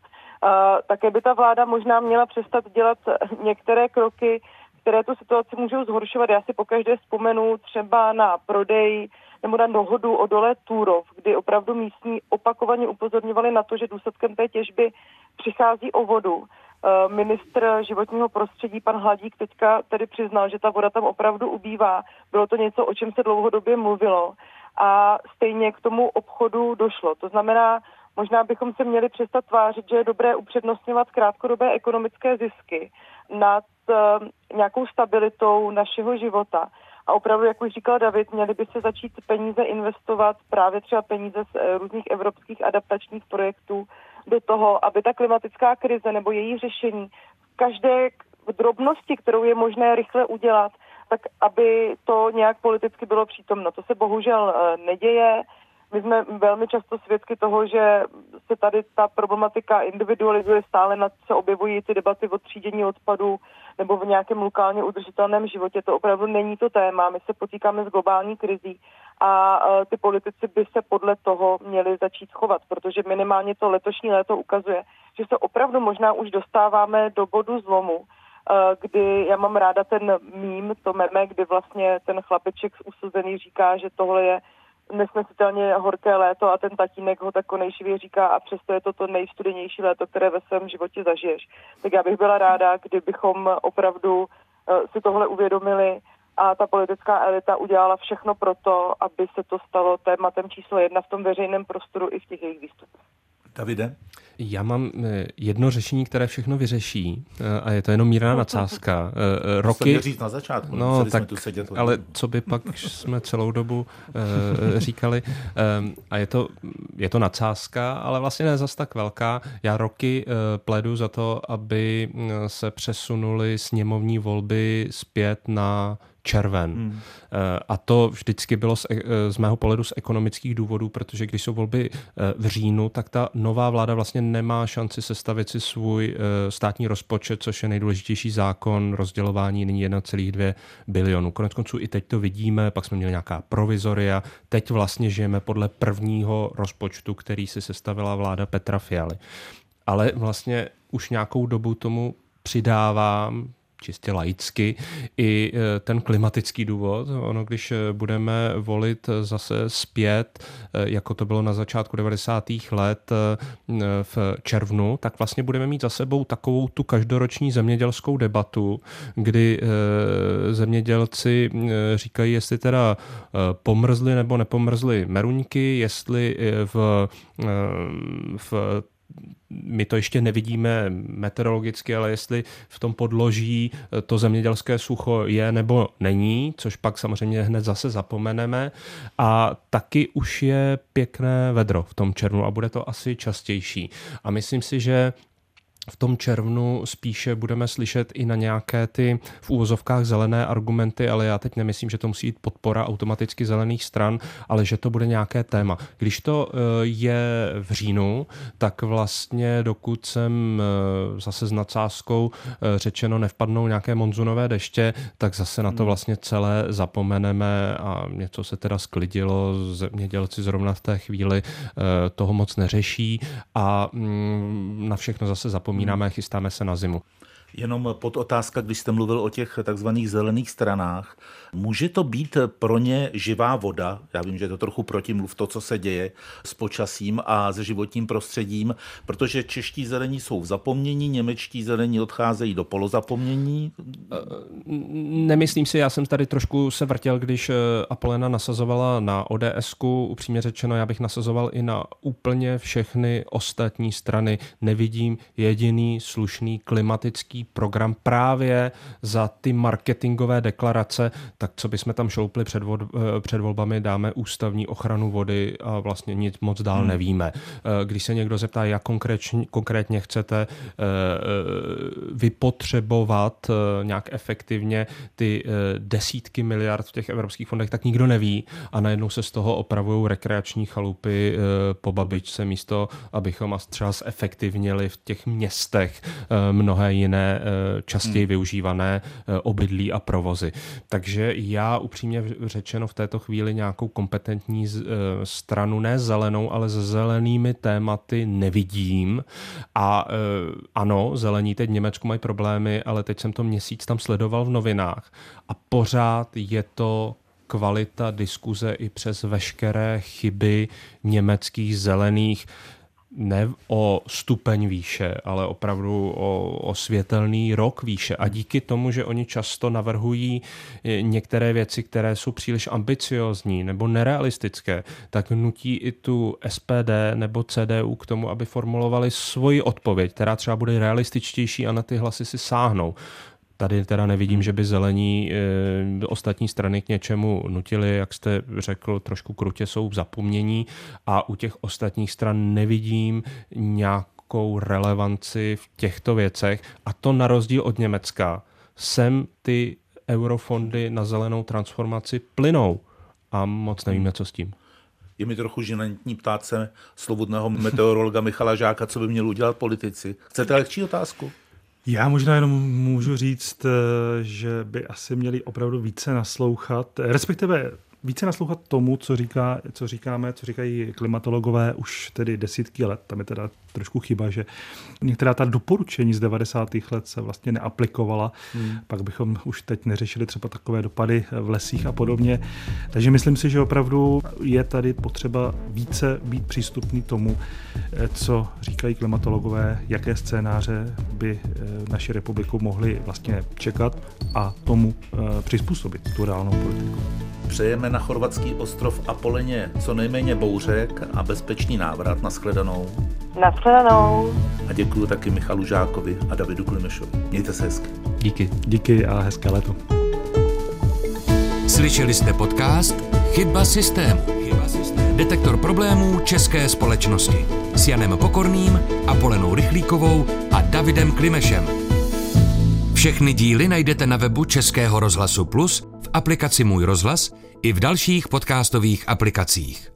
Také by ta vláda možná měla přestat dělat některé kroky, které tu situaci můžou zhoršovat. Já si pokaždé vzpomenu třeba na prodej nebo na dohodu o dole Túrov, kdy opravdu místní opakovaně upozorňovali na to, že důsledkem té těžby přichází o vodu. Eh, ministr životního prostředí, pan Hladík, teďka tedy přiznal, že ta voda tam opravdu ubývá. Bylo to něco, o čem se dlouhodobě mluvilo a stejně k tomu obchodu došlo. To znamená, možná bychom se měli přestat tvářit, že je dobré upřednostňovat krátkodobé ekonomické zisky nad uh, nějakou stabilitou našeho života. A opravdu, jak už říkal David, měli by se začít peníze investovat, právě třeba peníze z uh, různých evropských adaptačních projektů, do toho, aby ta klimatická krize nebo její řešení každé drobnosti, kterou je možné rychle udělat, tak aby to nějak politicky bylo přítomno. To se bohužel uh, neděje. My jsme velmi často svědky toho, že se tady ta problematika individualizuje stále, nad se objevují ty debaty o třídění odpadu nebo v nějakém lokálně udržitelném životě. To opravdu není to téma. My se potýkáme s globální krizí a ty politici by se podle toho měli začít chovat, protože minimálně to letošní léto ukazuje, že se opravdu možná už dostáváme do bodu zlomu, kdy já mám ráda ten mím, to meme, kdy vlastně ten chlapeček usuzený říká, že tohle je nesnesitelně horké léto a ten tatínek ho tak konejšivě říká a přesto je to to nejstudenější léto, které ve svém životě zažiješ. Tak já bych byla ráda, kdybychom opravdu eh, si tohle uvědomili a ta politická elita udělala všechno pro to, aby se to stalo tématem číslo jedna v tom veřejném prostoru i v těch jejich výstupech. Davide? Já mám eh, jedno řešení, které všechno vyřeší eh, a je to jenom mírná nadsázka. Eh, roky... říct na začátku, no, tak, tu sedět ale co by pak jsme celou dobu říkali. Um, a je to, je to nadsázka, ale vlastně ne zas tak velká. Já roky pledu za to, aby se přesunuly sněmovní volby zpět na červen. Hmm. Eh, a to vždycky bylo z, eh, z mého pohledu z ekonomických důvodů, protože když jsou volby eh, v říjnu, tak ta nová vláda vlastně nemá šanci sestavit si svůj státní rozpočet, což je nejdůležitější zákon rozdělování nyní 1,2 bilionu. Konec konců i teď to vidíme, pak jsme měli nějaká provizoria, teď vlastně žijeme podle prvního rozpočtu, který si sestavila vláda Petra Fialy. Ale vlastně už nějakou dobu tomu přidávám čistě laicky i e, ten klimatický důvod. Ono, když e, budeme volit zase zpět, e, jako to bylo na začátku 90. let v červnu, tak vlastně budeme mít za sebou takovou tu každoroční zemědělskou debatu, kdy zemědělci říkají, jestli teda pomrzly nebo nepomrzly meruňky, jestli v, v my to ještě nevidíme meteorologicky, ale jestli v tom podloží to zemědělské sucho je nebo není, což pak samozřejmě hned zase zapomeneme. A taky už je pěkné vedro v tom červnu a bude to asi častější. A myslím si, že v tom červnu spíše budeme slyšet i na nějaké ty v úvozovkách zelené argumenty, ale já teď nemyslím, že to musí být podpora automaticky zelených stran, ale že to bude nějaké téma. Když to eh, je v říjnu, tak vlastně dokud jsem eh, zase s nadsázkou eh, řečeno nevpadnou nějaké monzunové deště, tak zase na to hmm. vlastně celé zapomeneme a něco se teda sklidilo, zemědělci zrovna v té chvíli toho moc neřeší a mm, na všechno zase zapomínáme zapomínáme, chystáme se na zimu. Jenom pod otázka, když jste mluvil o těch takzvaných zelených stranách, může to být pro ně živá voda? Já vím, že je to trochu protimluv to, co se děje s počasím a se životním prostředím, protože čeští zelení jsou v zapomnění, němečtí zelení odcházejí do polozapomnění. Nemyslím si, já jsem tady trošku se vrtěl, když eh, Apolena nasazovala na ods upřímně řečeno, já bych nasazoval i na úplně všechny ostatní strany. Nevidím jediný slušný klimatický program právě za ty marketingové deklarace, tak co bychom tam šoupli před, vod, eh, před volbami, dáme ústavní ochranu vody a vlastně nic moc dál hmm. nevíme. Eh, když se někdo zeptá, jak konkrétně, konkrétně chcete eh, vypotřebovat nějak efektivně ty desítky miliard v těch evropských fondech, tak nikdo neví a najednou se z toho opravují rekreační chalupy po babičce místo, abychom třeba zefektivnili v těch městech mnohé jiné častěji hmm. využívané obydlí a provozy. Takže já upřímně řečeno v této chvíli nějakou kompetentní eh, stranu, ne zelenou, ale s zelenými tématy nevidím. A ano, zelení teď Německu mají problémy, ale teď jsem to měsíc tam sledoval v novinách a pořád je to kvalita diskuze i přes veškeré chyby německých zelených ne o stupeň výše, ale opravdu o, o světelný rok výše. A díky tomu, že oni často navrhují eh, některé věci, které jsou příliš ambiciozní nebo nerealistické, tak nutí i tu SPD nebo CDU k tomu, aby formulovali svoji odpověď, která třeba bude realističtější a na ty hlasy si sáhnou. Tady teda nevidím, že by zelení e, ostatní strany k něčemu nutili, jak jste řekl, trošku krutě jsou v zapomnění a u těch ostatních stran nevidím nějakou relevanci v těchto věcech a to na rozdíl od Německa. Sem ty eurofondy na zelenou transformaci plynou a moc nevíme, co s tím. Je mi trochu žinantní ptát se slovudného meteorologa Michala Žáka, co by měli udělat politici. Chcete lehčí otázku? Já možná jenom můžu říct, eh, že by asi měli opravdu více naslouchat, respektive více naslouchat tomu, co, říká, co říkáme, co říkají klimatologové už tedy desítky let. Tam je teda trošku chyba, že některá ta doporučení z 90. let se vlastně neaplikovala. Hmm. Pak bychom už teď neřešili třeba takové dopady v lesích a podobně. Takže myslím si, že opravdu je tady potřeba více být přístupný tomu, co říkají klimatologové, jaké scénáře by eh, naši republiku mohli vlastně čekat a tomu eh, přizpůsobit tu reálnou politiku. Přejeme na chorvatský ostrov Apoleně co nejméně bouřek a bezpečný návrat na shledanou. Naschledanou. A děkuji taky Michalu Žákovi a Davidu Klimešovi. Mějte se hezky. Díky. Díky a hezké leto. Slyšeli jste podcast Chyba systému. Chyba systému. Detektor problémů české společnosti s Janem Pokorným, Apolenou Rychlíkovou a Davidem Klimešem. Všechny díly najdete na webu Českého rozhlasu Plus, v aplikaci Můj rozhlas i v dalších podcastových aplikacích.